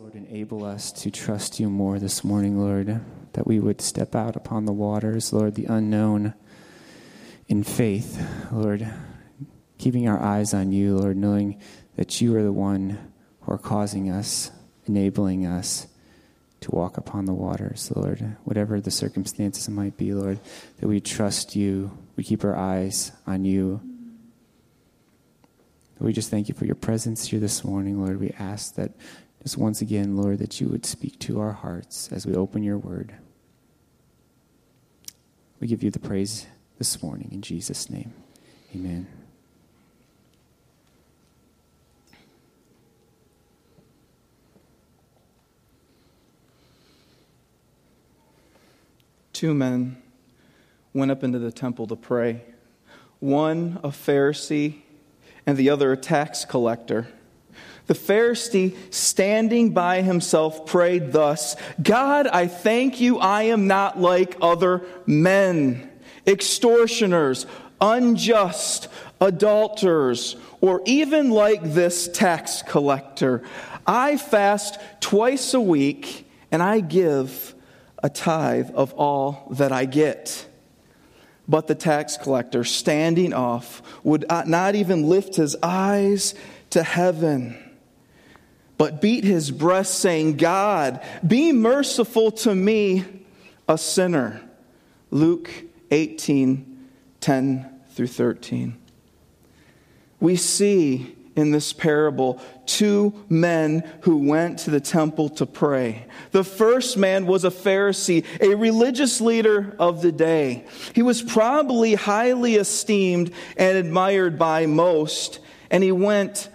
Lord, enable us to trust you more this morning, Lord, that we would step out upon the waters, Lord, the unknown in faith, Lord, keeping our eyes on you, Lord, knowing that you are the one who are causing us, enabling us to walk upon the waters, Lord, whatever the circumstances might be, Lord, that we trust you, we keep our eyes on you. We just thank you for your presence here this morning, Lord. We ask that just once again, Lord, that you would speak to our hearts as we open your word. We give you the praise this morning in Jesus' name. Amen. Two men went up into the temple to pray one a Pharisee and the other a tax collector. The Pharisee, standing by himself, prayed thus God, I thank you, I am not like other men, extortioners, unjust, adulterers, or even like this tax collector. I fast twice a week and I give a tithe of all that I get. But the tax collector, standing off, would not even lift his eyes to heaven, but beat his breast, saying, God, be merciful to me, a sinner. Luke 18 10 through 13. We see in this parable two men who went to the temple to pray. The first man was a Pharisee, a religious leader of the day. He was probably highly esteemed and admired by most, and he went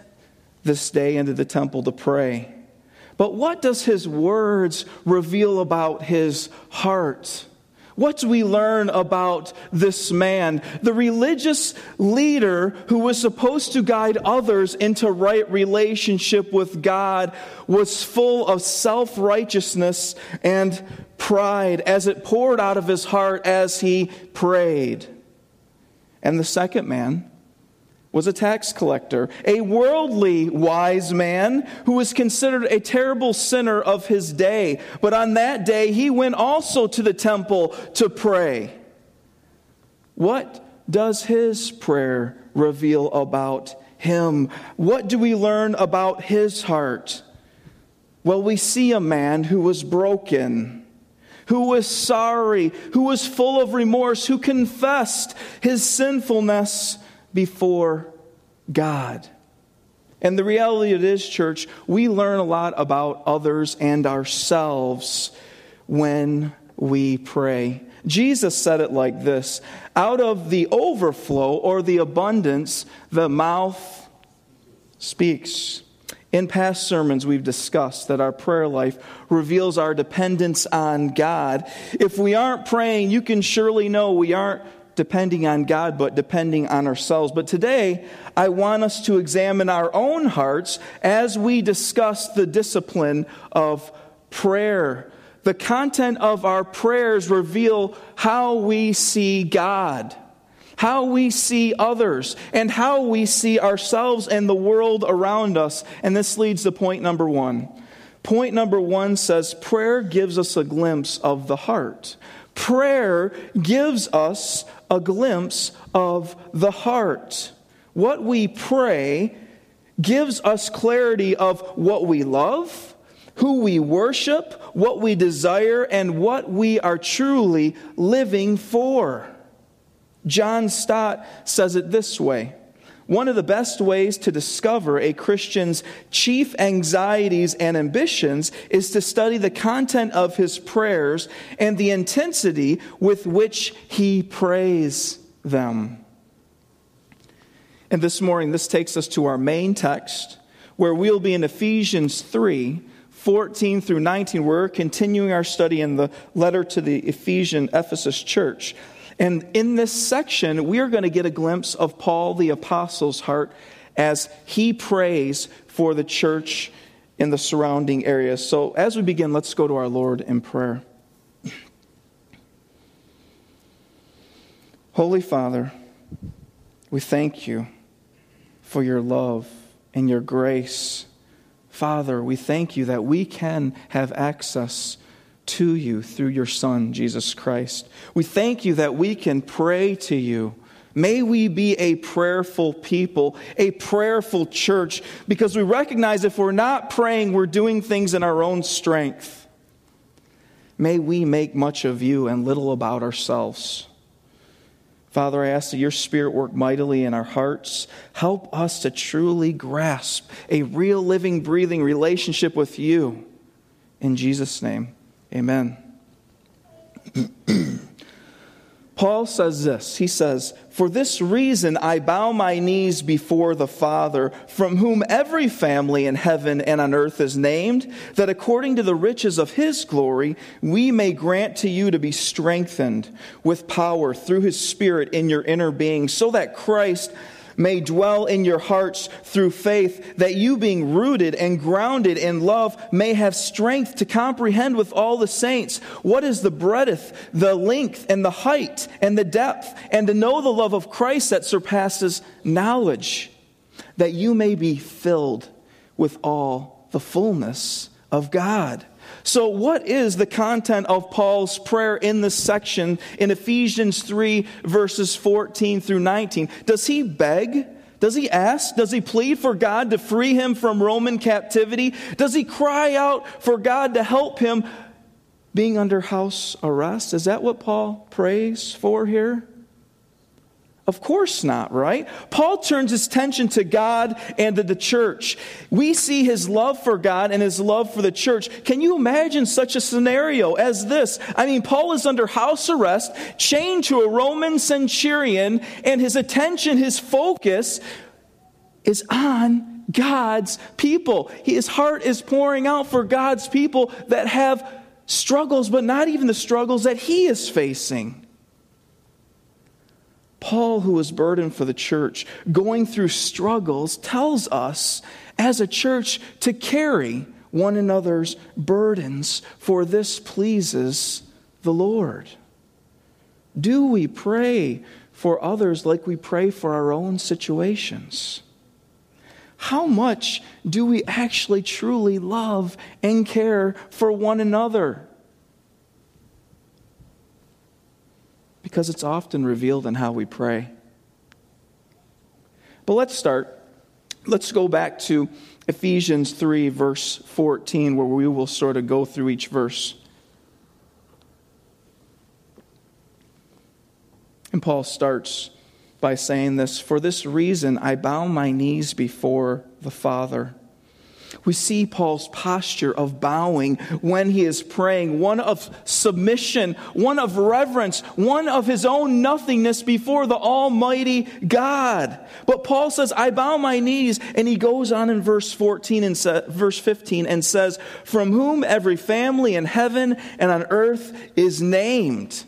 this day into the temple to pray. But what does his words reveal about his heart? What do we learn about this man? The religious leader who was supposed to guide others into right relationship with God was full of self righteousness and pride as it poured out of his heart as he prayed. And the second man, was a tax collector, a worldly wise man who was considered a terrible sinner of his day. But on that day, he went also to the temple to pray. What does his prayer reveal about him? What do we learn about his heart? Well, we see a man who was broken, who was sorry, who was full of remorse, who confessed his sinfulness before God. And the reality it is, church, we learn a lot about others and ourselves when we pray. Jesus said it like this Out of the overflow or the abundance, the mouth speaks. In past sermons, we've discussed that our prayer life reveals our dependence on God. If we aren't praying, you can surely know we aren't depending on God, but depending on ourselves. But today, I want us to examine our own hearts as we discuss the discipline of prayer. The content of our prayers reveal how we see God, how we see others, and how we see ourselves and the world around us. And this leads to point number one. Point number one says prayer gives us a glimpse of the heart. Prayer gives us a glimpse of the heart. What we pray gives us clarity of what we love, who we worship, what we desire, and what we are truly living for. John Stott says it this way one of the best ways to discover a Christian's chief anxieties and ambitions is to study the content of his prayers and the intensity with which he prays them. And this morning, this takes us to our main text, where we'll be in Ephesians 3 14 through 19. We're continuing our study in the letter to the Ephesian Ephesus church. And in this section, we are going to get a glimpse of Paul the Apostle's heart as he prays for the church in the surrounding areas. So, as we begin, let's go to our Lord in prayer. Holy Father, we thank you for your love and your grace Father, we thank you that we can have access to you through your Son, Jesus Christ. We thank you that we can pray to you. May we be a prayerful people, a prayerful church, because we recognize if we're not praying, we're doing things in our own strength. May we make much of you and little about ourselves. Father, I ask that your Spirit work mightily in our hearts. Help us to truly grasp a real, living, breathing relationship with you. In Jesus' name, amen. Paul says this He says, For this reason I bow my knees before the Father, from whom every family in heaven and on earth is named, that according to the riches of his glory, we may grant to you to be strengthened with power through his Spirit in your inner being, so that Christ may dwell in your hearts through faith, that you, being rooted and grounded in love, may have strength to comprehend with all the saints what is the breadth, the length, and the height, and the depth, and to know the love of Christ that surpasses knowledge, that you may be filled with all the fullness of God. So, what is the content of Paul's prayer in this section in Ephesians 3, verses 14 through 19? Does he beg? Does he ask? Does he plead for God to free him from Roman captivity? Does he cry out for God to help him being under house arrest? Is that what Paul prays for here? Of course not, right? Paul turns his attention to God and to the church. We see his love for God and his love for the church. Can you imagine such a scenario as this? I mean, Paul is under house arrest, chained to a Roman centurion, and his attention, his focus is on God's people. His heart is pouring out for God's people that have struggles, but not even the struggles that he is facing. Paul, who was burdened for the church, going through struggles, tells us as a church to carry one another's burdens, for this pleases the Lord. Do we pray for others like we pray for our own situations? How much do we actually truly love and care for one another? Because it's often revealed in how we pray. But let's start. Let's go back to Ephesians 3, verse 14, where we will sort of go through each verse. And Paul starts by saying this For this reason I bow my knees before the Father we see Paul's posture of bowing when he is praying, one of submission, one of reverence, one of his own nothingness before the Almighty God. But Paul says, I bow my knees, and he goes on in verse 14 and sa- verse 15 and says, From whom every family in heaven and on earth is named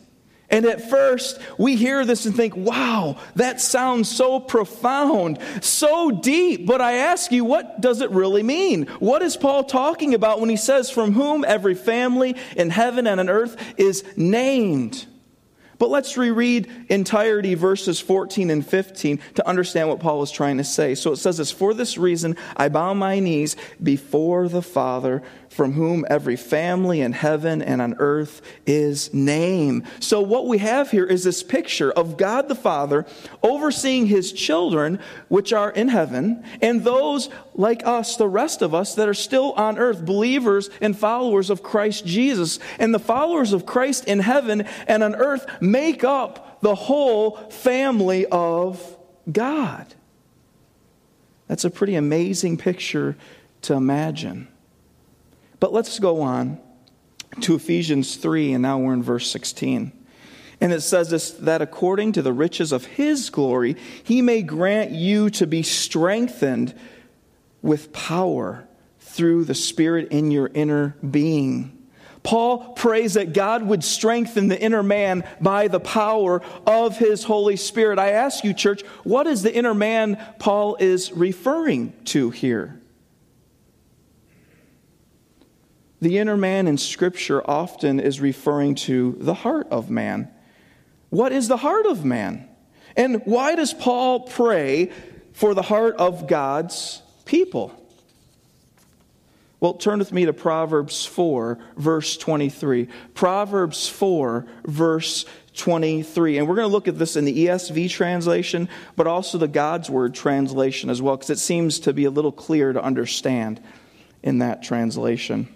and at first, we hear this and think, wow, that sounds so profound, so deep. But I ask you, what does it really mean? What is Paul talking about when he says, from whom every family in heaven and on earth is named? But let's reread entirety verses 14 and 15 to understand what Paul is trying to say. So it says this For this reason, I bow my knees before the Father, from whom every family in heaven and on earth is named. So what we have here is this picture of God the Father overseeing his children, which are in heaven, and those like us, the rest of us, that are still on earth, believers and followers of Christ Jesus. And the followers of Christ in heaven and on earth make up the whole family of God. That's a pretty amazing picture to imagine. But let's go on to Ephesians 3, and now we're in verse 16. And it says this that according to the riches of his glory, he may grant you to be strengthened with power through the Spirit in your inner being Paul prays that God would strengthen the inner man by the power of his Holy Spirit. I ask you, church, what is the inner man Paul is referring to here? The inner man in Scripture often is referring to the heart of man. What is the heart of man? And why does Paul pray for the heart of God's people? Well, turn with me to Proverbs 4, verse 23. Proverbs 4, verse 23. And we're going to look at this in the ESV translation, but also the God's Word translation as well, because it seems to be a little clearer to understand in that translation.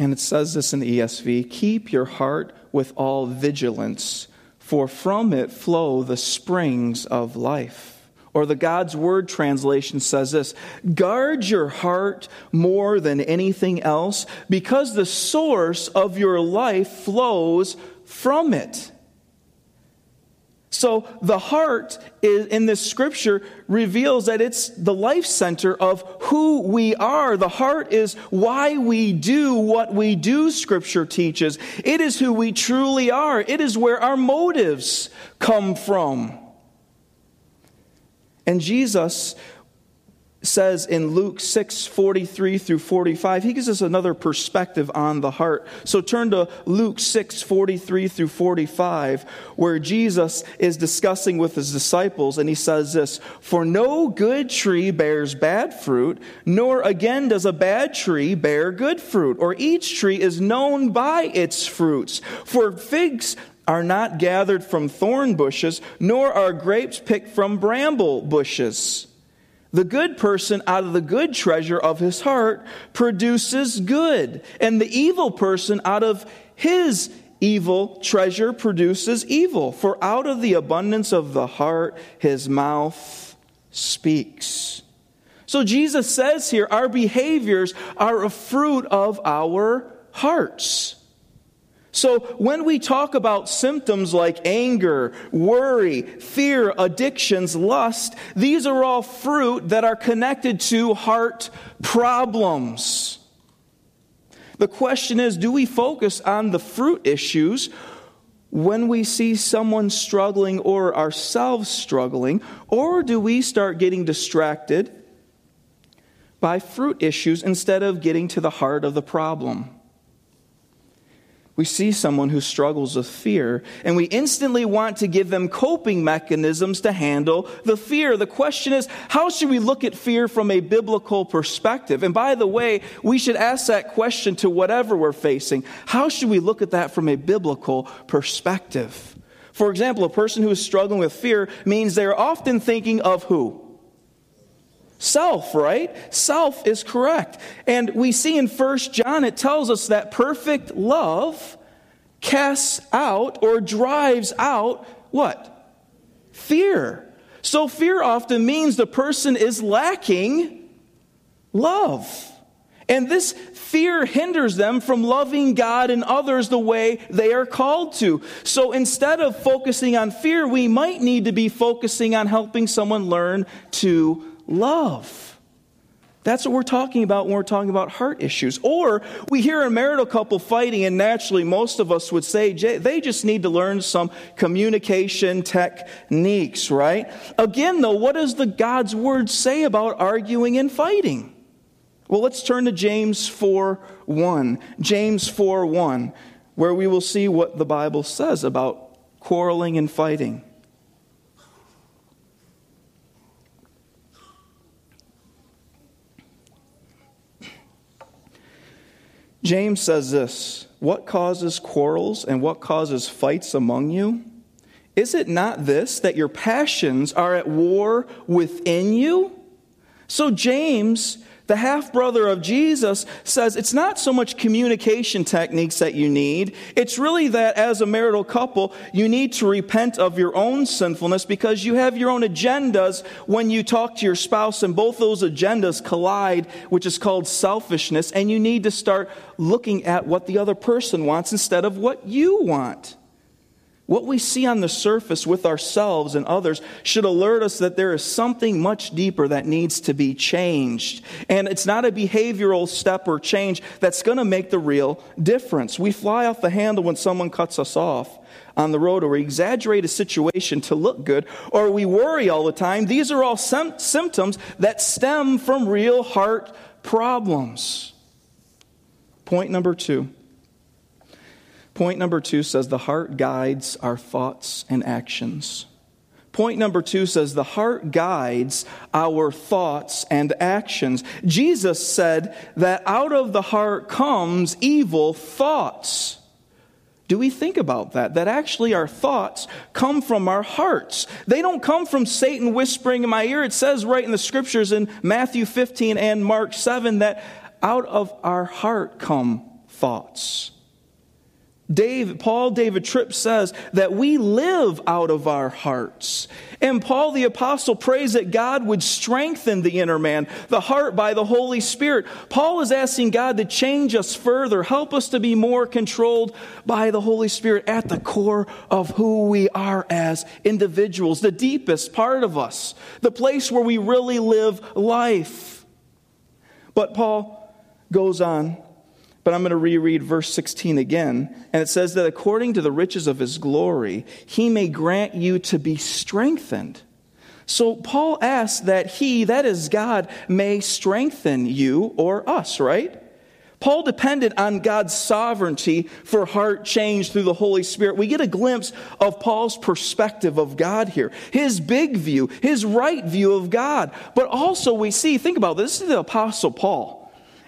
And it says this in the ESV Keep your heart with all vigilance, for from it flow the springs of life. Or the God's Word translation says this Guard your heart more than anything else, because the source of your life flows from it. So the heart is, in this scripture reveals that it's the life center of who we are. The heart is why we do what we do, scripture teaches. It is who we truly are. It is where our motives come from. And Jesus says in Luke 6 43 through 45, he gives us another perspective on the heart. So turn to Luke 6 43 through 45, where Jesus is discussing with his disciples, and he says this For no good tree bears bad fruit, nor again does a bad tree bear good fruit, or each tree is known by its fruits. For figs are not gathered from thorn bushes, nor are grapes picked from bramble bushes. The good person out of the good treasure of his heart produces good, and the evil person out of his evil treasure produces evil. For out of the abundance of the heart, his mouth speaks. So Jesus says here, our behaviors are a fruit of our hearts. So, when we talk about symptoms like anger, worry, fear, addictions, lust, these are all fruit that are connected to heart problems. The question is do we focus on the fruit issues when we see someone struggling or ourselves struggling, or do we start getting distracted by fruit issues instead of getting to the heart of the problem? We see someone who struggles with fear, and we instantly want to give them coping mechanisms to handle the fear. The question is, how should we look at fear from a biblical perspective? And by the way, we should ask that question to whatever we're facing. How should we look at that from a biblical perspective? For example, a person who is struggling with fear means they're often thinking of who? Self, right? Self is correct. And we see in First John, it tells us that perfect love casts out or drives out what? Fear. So fear often means the person is lacking love. And this fear hinders them from loving God and others the way they are called to. So instead of focusing on fear, we might need to be focusing on helping someone learn to love. That's what we're talking about when we're talking about heart issues. Or we hear a marital couple fighting, and naturally, most of us would say they just need to learn some communication techniques, right? Again, though, what does the God's word say about arguing and fighting? Well, let's turn to James 4 1. James 4 1, where we will see what the Bible says about quarreling and fighting. James says this What causes quarrels and what causes fights among you? Is it not this, that your passions are at war within you? So, James the half brother of Jesus says it's not so much communication techniques that you need. It's really that as a marital couple, you need to repent of your own sinfulness because you have your own agendas when you talk to your spouse, and both those agendas collide, which is called selfishness, and you need to start looking at what the other person wants instead of what you want. What we see on the surface with ourselves and others should alert us that there is something much deeper that needs to be changed. And it's not a behavioral step or change that's going to make the real difference. We fly off the handle when someone cuts us off on the road, or we exaggerate a situation to look good, or we worry all the time. These are all symptoms that stem from real heart problems. Point number two Point number two says the heart guides our thoughts and actions. Point number two says the heart guides our thoughts and actions. Jesus said that out of the heart comes evil thoughts. Do we think about that? That actually our thoughts come from our hearts. They don't come from Satan whispering in my ear. It says right in the scriptures in Matthew 15 and Mark 7 that out of our heart come thoughts. Paul David Tripp says that we live out of our hearts. And Paul the Apostle prays that God would strengthen the inner man, the heart by the Holy Spirit. Paul is asking God to change us further, help us to be more controlled by the Holy Spirit at the core of who we are as individuals, the deepest part of us, the place where we really live life. But Paul goes on but I'm going to reread verse 16 again. And it says that according to the riches of his glory, he may grant you to be strengthened. So Paul asks that he, that is God, may strengthen you or us, right? Paul depended on God's sovereignty for heart change through the Holy Spirit. We get a glimpse of Paul's perspective of God here, his big view, his right view of God. But also, we see, think about this, this is the Apostle Paul.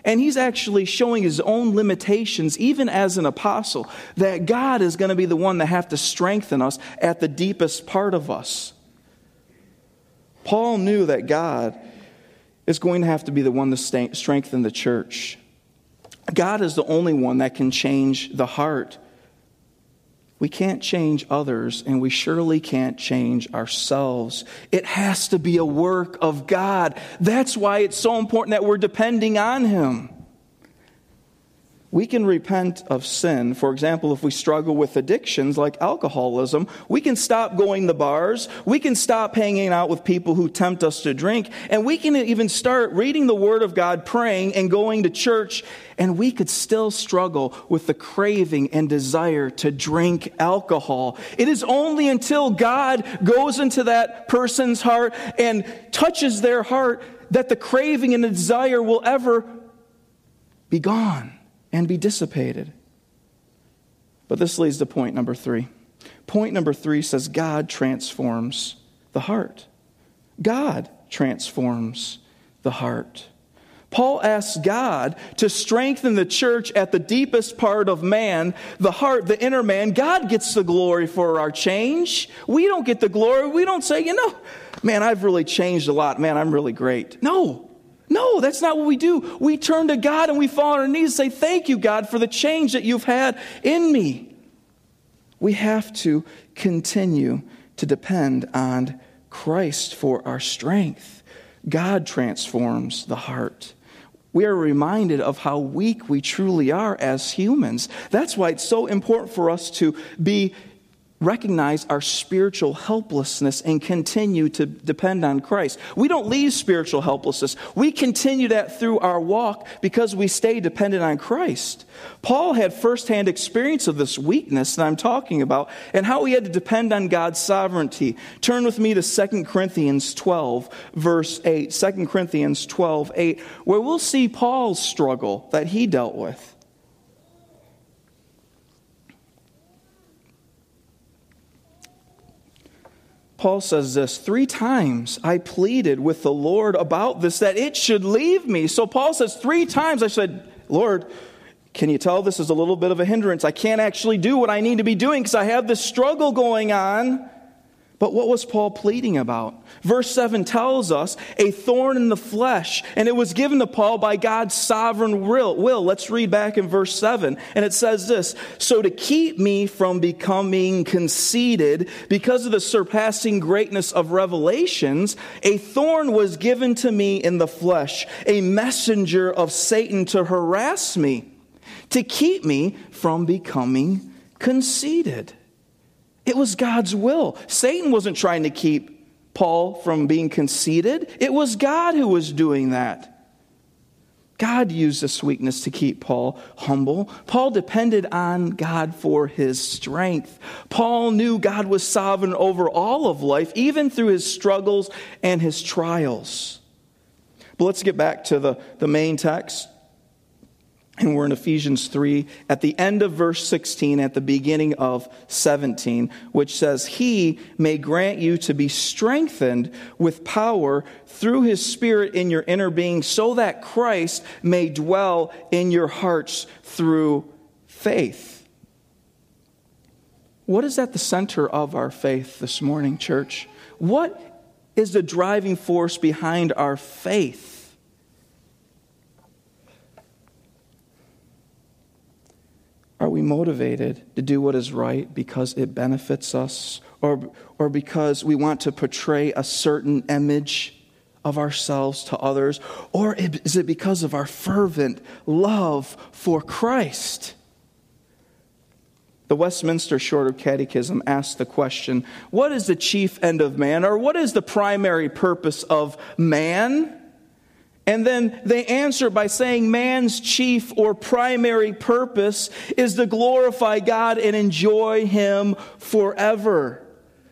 And he's actually showing his own limitations, even as an apostle, that God is going to be the one that have to strengthen us at the deepest part of us. Paul knew that God is going to have to be the one to strengthen the church. God is the only one that can change the heart. We can't change others, and we surely can't change ourselves. It has to be a work of God. That's why it's so important that we're depending on Him. We can repent of sin. For example, if we struggle with addictions like alcoholism, we can stop going to bars. We can stop hanging out with people who tempt us to drink. And we can even start reading the Word of God, praying, and going to church. And we could still struggle with the craving and desire to drink alcohol. It is only until God goes into that person's heart and touches their heart that the craving and the desire will ever be gone and be dissipated. But this leads to point number three. Point number three says God transforms the heart. God transforms the heart. Paul asks God to strengthen the church at the deepest part of man, the heart, the inner man. God gets the glory for our change. We don't get the glory. We don't say, you know, man, I've really changed a lot. Man, I'm really great. No, no, that's not what we do. We turn to God and we fall on our knees and say, Thank you, God, for the change that you've had in me. We have to continue to depend on Christ for our strength. God transforms the heart. We are reminded of how weak we truly are as humans. That's why it's so important for us to be recognize our spiritual helplessness and continue to depend on Christ. We don't leave spiritual helplessness. We continue that through our walk because we stay dependent on Christ. Paul had firsthand experience of this weakness that I'm talking about and how he had to depend on God's sovereignty. Turn with me to 2 Corinthians 12, verse 8. 2 Corinthians 12, 8, where we'll see Paul's struggle that he dealt with. Paul says this three times I pleaded with the Lord about this, that it should leave me. So Paul says, three times I said, Lord, can you tell this is a little bit of a hindrance? I can't actually do what I need to be doing because I have this struggle going on. But what was Paul pleading about? Verse 7 tells us a thorn in the flesh, and it was given to Paul by God's sovereign will. Let's read back in verse 7, and it says this So to keep me from becoming conceited because of the surpassing greatness of revelations, a thorn was given to me in the flesh, a messenger of Satan to harass me, to keep me from becoming conceited. It was God's will. Satan wasn't trying to keep Paul from being conceited, it was God who was doing that. God used this weakness to keep Paul humble. Paul depended on God for his strength. Paul knew God was sovereign over all of life, even through his struggles and his trials. But let's get back to the, the main text. And we're in Ephesians 3 at the end of verse 16, at the beginning of 17, which says, He may grant you to be strengthened with power through His Spirit in your inner being, so that Christ may dwell in your hearts through faith. What is at the center of our faith this morning, church? What is the driving force behind our faith? Are we motivated to do what is right because it benefits us or, or because we want to portray a certain image of ourselves to others? Or is it because of our fervent love for Christ? The Westminster Shorter Catechism asks the question What is the chief end of man, or what is the primary purpose of man? And then they answer by saying man's chief or primary purpose is to glorify God and enjoy Him forever.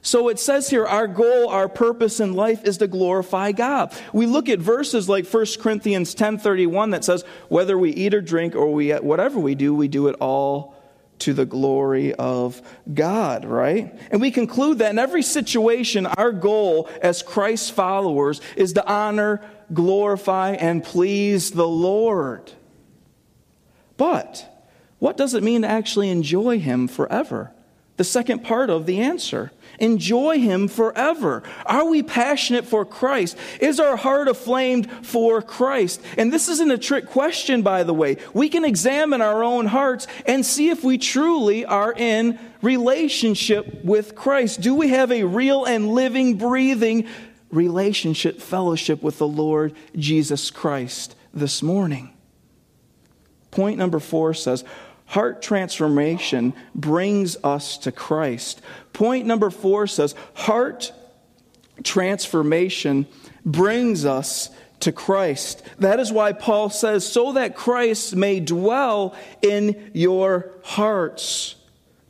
So it says here, our goal, our purpose in life is to glorify God. We look at verses like 1 Corinthians 10.31 that says, whether we eat or drink or we, whatever we do, we do it all to the glory of God, right? And we conclude that in every situation, our goal as Christ's followers is to honor glorify, and please the Lord. But what does it mean to actually enjoy Him forever? The second part of the answer. Enjoy Him forever. Are we passionate for Christ? Is our heart aflamed for Christ? And this isn't a trick question, by the way. We can examine our own hearts and see if we truly are in relationship with Christ. Do we have a real and living, breathing relationship, fellowship with the Lord Jesus Christ this morning. Point number four says, Heart transformation brings us to Christ. Point number four says, Heart transformation brings us to Christ. That is why Paul says, so that Christ may dwell in your hearts.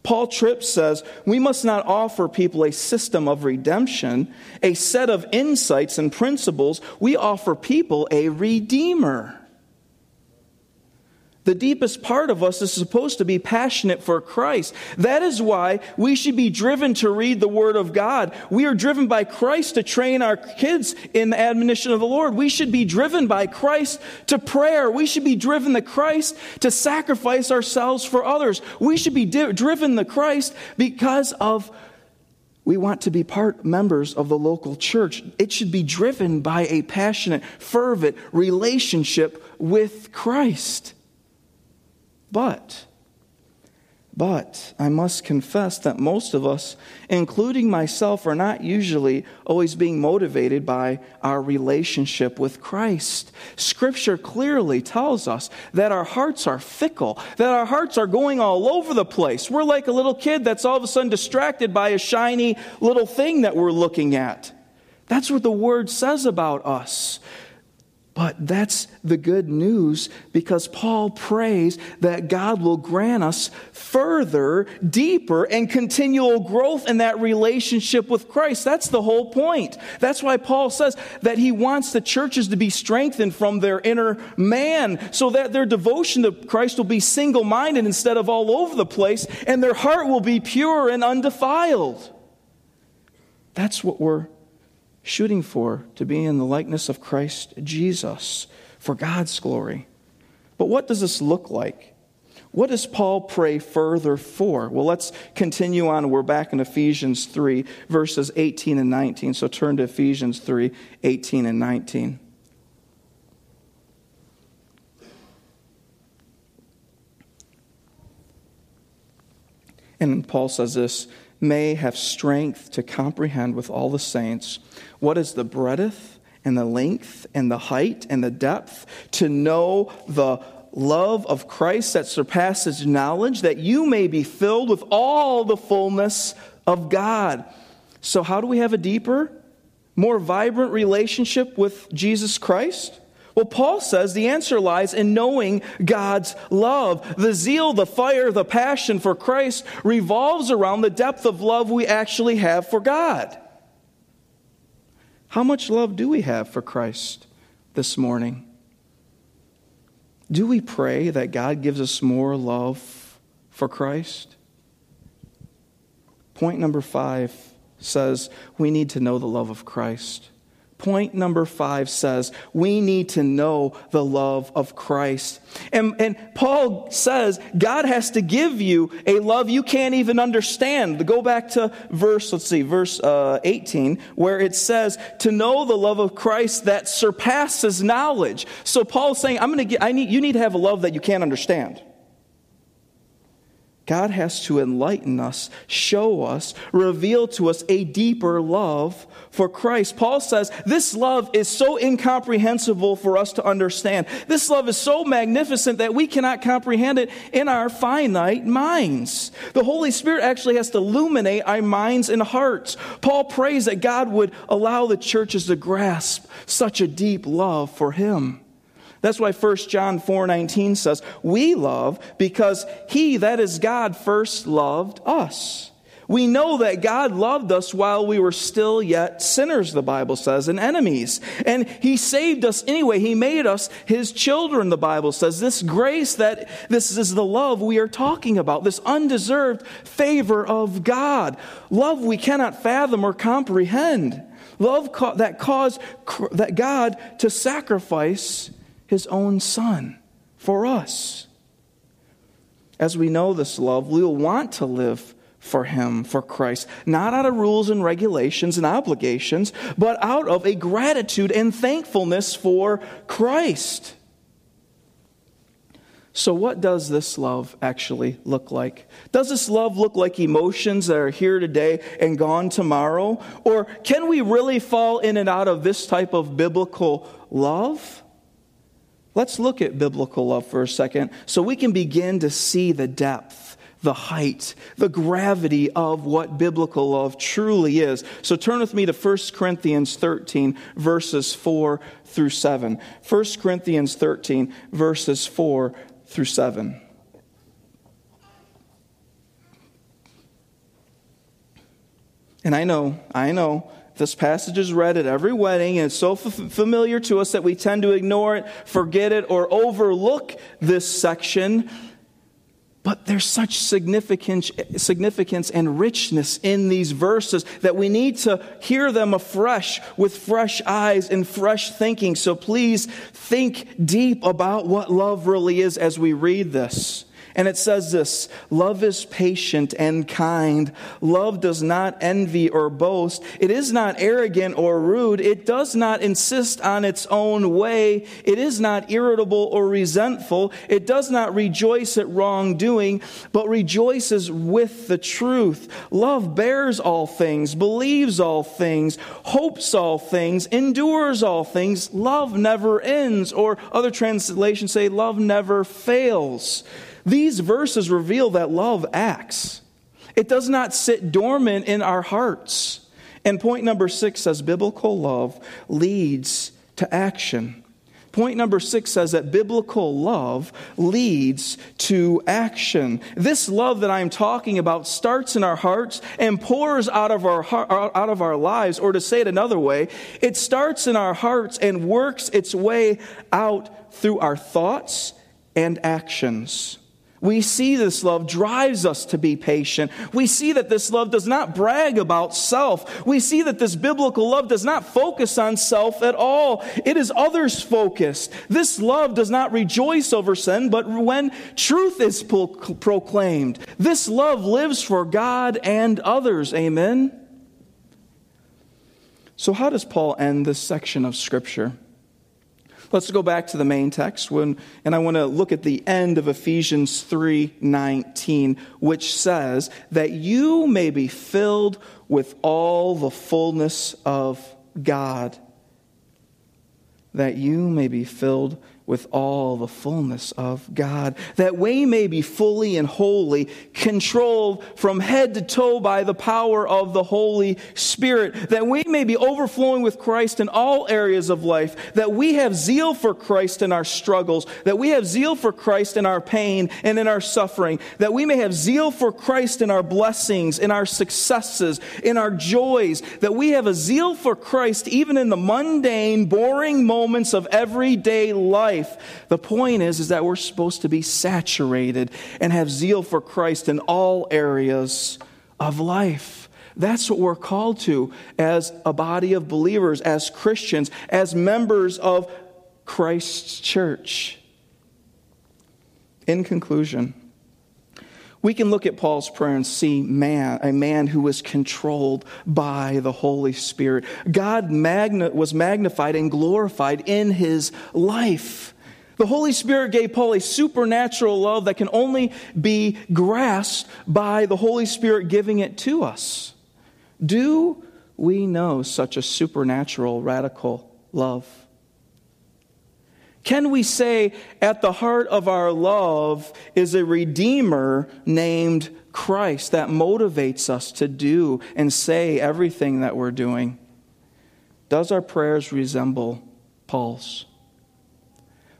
Paul Tripp says, we must not offer people a system of redemption, a set of insights and principles. We offer people a redeemer. The deepest part of us is supposed to be passionate for Christ. That is why we should be driven to read the Word of God. We are driven by Christ to train our kids in the admonition of the Lord. We should be driven by Christ to prayer. We should be driven to Christ to sacrifice ourselves for others. We should be di- driven to Christ because of we want to be part members of the local church. It should be driven by a passionate, fervent relationship with Christ. But, but I must confess that most of us, including myself, are not usually always being motivated by our relationship with Christ. Scripture clearly tells us that our hearts are fickle, that our hearts are going all over the place. We're like a little kid that's all of a sudden distracted by a shiny little thing that we're looking at. That's what the word says about us. But that's the good news because Paul prays that God will grant us further, deeper, and continual growth in that relationship with Christ. That's the whole point. That's why Paul says that he wants the churches to be strengthened from their inner man so that their devotion to Christ will be single minded instead of all over the place, and their heart will be pure and undefiled. That's what we're shooting for to be in the likeness of Christ Jesus for God's glory. But what does this look like? What does Paul pray further for? Well, let's continue on. We're back in Ephesians 3, verses 18 and 19. So turn to Ephesians 3, 18 and 19. And Paul says this may have strength to comprehend with all the saints what is the breadth and the length and the height and the depth, to know the love of Christ that surpasses knowledge, that you may be filled with all the fullness of God. So, how do we have a deeper, more vibrant relationship with Jesus Christ? Well, Paul says the answer lies in knowing God's love. The zeal, the fire, the passion for Christ revolves around the depth of love we actually have for God. How much love do we have for Christ this morning? Do we pray that God gives us more love for Christ? Point number five says we need to know the love of Christ. Point number five says we need to know the love of Christ. And, and Paul says God has to give you a love you can't even understand. Go back to verse, let's see, verse uh, 18, where it says to know the love of Christ that surpasses knowledge. So Paul's saying, I'm going to get, I need, you need to have a love that you can't understand. God has to enlighten us, show us, reveal to us a deeper love for Christ. Paul says this love is so incomprehensible for us to understand. This love is so magnificent that we cannot comprehend it in our finite minds. The Holy Spirit actually has to illuminate our minds and hearts. Paul prays that God would allow the churches to grasp such a deep love for Him. That's why 1 John 4:19 says, "We love because he that is God first loved us." We know that God loved us while we were still yet sinners, the Bible says, and enemies. And He saved us anyway. He made us His children, the Bible says. This grace that this is the love we are talking about, this undeserved favor of God. Love we cannot fathom or comprehend. Love that caused that God to sacrifice his own son for us. As we know this love, we will want to live for him, for Christ, not out of rules and regulations and obligations, but out of a gratitude and thankfulness for Christ. So, what does this love actually look like? Does this love look like emotions that are here today and gone tomorrow? Or can we really fall in and out of this type of biblical love? Let's look at biblical love for a second so we can begin to see the depth, the height, the gravity of what biblical love truly is. So turn with me to 1 Corinthians 13, verses 4 through 7. 1 Corinthians 13, verses 4 through 7. And I know, I know this passage is read at every wedding, and it's so f- familiar to us that we tend to ignore it, forget it, or overlook this section. But there's such significance, significance and richness in these verses that we need to hear them afresh with fresh eyes and fresh thinking. So please think deep about what love really is as we read this. And it says this Love is patient and kind. Love does not envy or boast. It is not arrogant or rude. It does not insist on its own way. It is not irritable or resentful. It does not rejoice at wrongdoing, but rejoices with the truth. Love bears all things, believes all things, hopes all things, endures all things. Love never ends. Or other translations say, love never fails. These verses reveal that love acts, it does not sit dormant in our hearts. And point number six says biblical love leads to action. Point number six says that biblical love leads to action. This love that I'm talking about starts in our hearts and pours out of our, out of our lives, or to say it another way, it starts in our hearts and works its way out through our thoughts and actions. We see this love drives us to be patient. We see that this love does not brag about self. We see that this biblical love does not focus on self at all. It is others focused. This love does not rejoice over sin, but when truth is pro- proclaimed. This love lives for God and others. Amen. So, how does Paul end this section of Scripture? Let's go back to the main text when, and I want to look at the end of Ephesians 3:19 which says that you may be filled with all the fullness of God that you may be filled with all the fullness of God, that we may be fully and wholly controlled from head to toe by the power of the Holy Spirit, that we may be overflowing with Christ in all areas of life, that we have zeal for Christ in our struggles, that we have zeal for Christ in our pain and in our suffering, that we may have zeal for Christ in our blessings, in our successes, in our joys, that we have a zeal for Christ even in the mundane, boring moments of everyday life life. The point is, is that we're supposed to be saturated and have zeal for Christ in all areas of life. That's what we're called to as a body of believers, as Christians, as members of Christ's church. In conclusion, we can look at Paul's prayer and see man, a man who was controlled by the Holy Spirit. God magna, was magnified and glorified in his life. The Holy Spirit gave Paul a supernatural love that can only be grasped by the Holy Spirit giving it to us. Do we know such a supernatural, radical love? Can we say at the heart of our love is a Redeemer named Christ that motivates us to do and say everything that we're doing? Does our prayers resemble Paul's?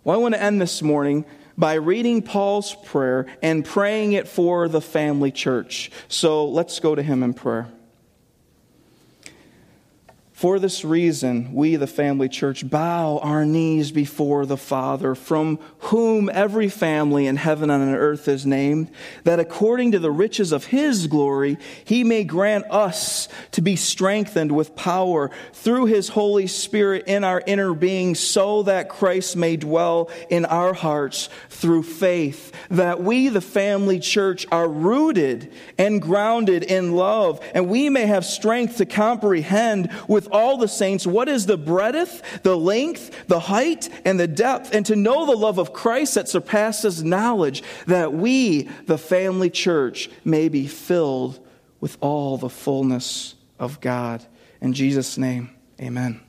Well, I want to end this morning by reading Paul's prayer and praying it for the family church. So let's go to him in prayer. For this reason, we, the family church, bow our knees before the Father, from whom every family in heaven and on earth is named, that according to the riches of his glory, he may grant us to be strengthened with power through his Holy Spirit in our inner being, so that Christ may dwell in our hearts through faith, that we, the family church, are rooted and grounded in love, and we may have strength to comprehend with all the saints what is the breadth, the length, the height, and the depth, and to know the love of Christ that surpasses knowledge, that we, the family church, may be filled with all the fullness of God. In Jesus' name, amen.